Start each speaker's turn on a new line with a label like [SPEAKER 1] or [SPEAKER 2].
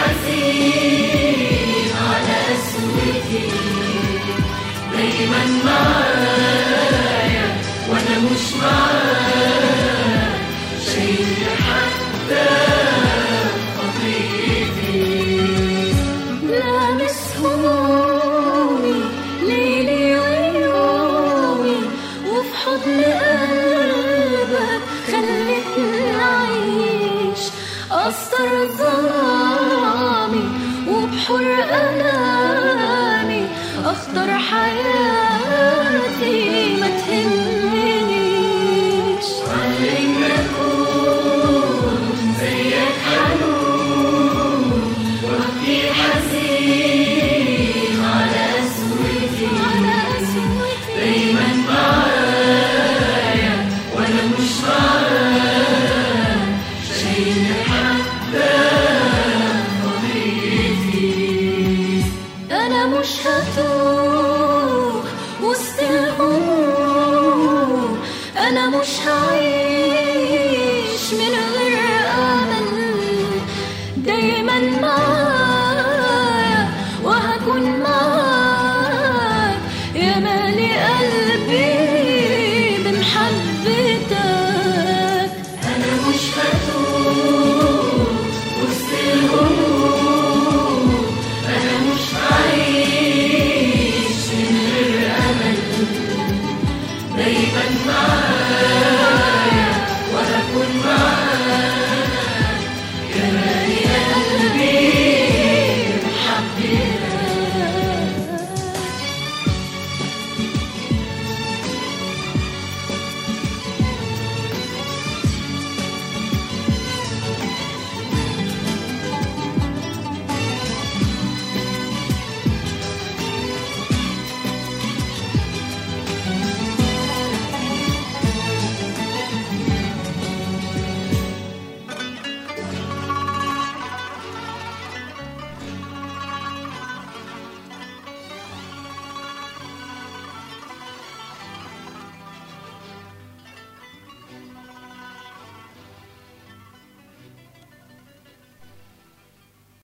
[SPEAKER 1] حزين على أسوتي دايما معك أسطر ظلامي وبحر ألامي أخطر حياتي ما أنا مش هعيش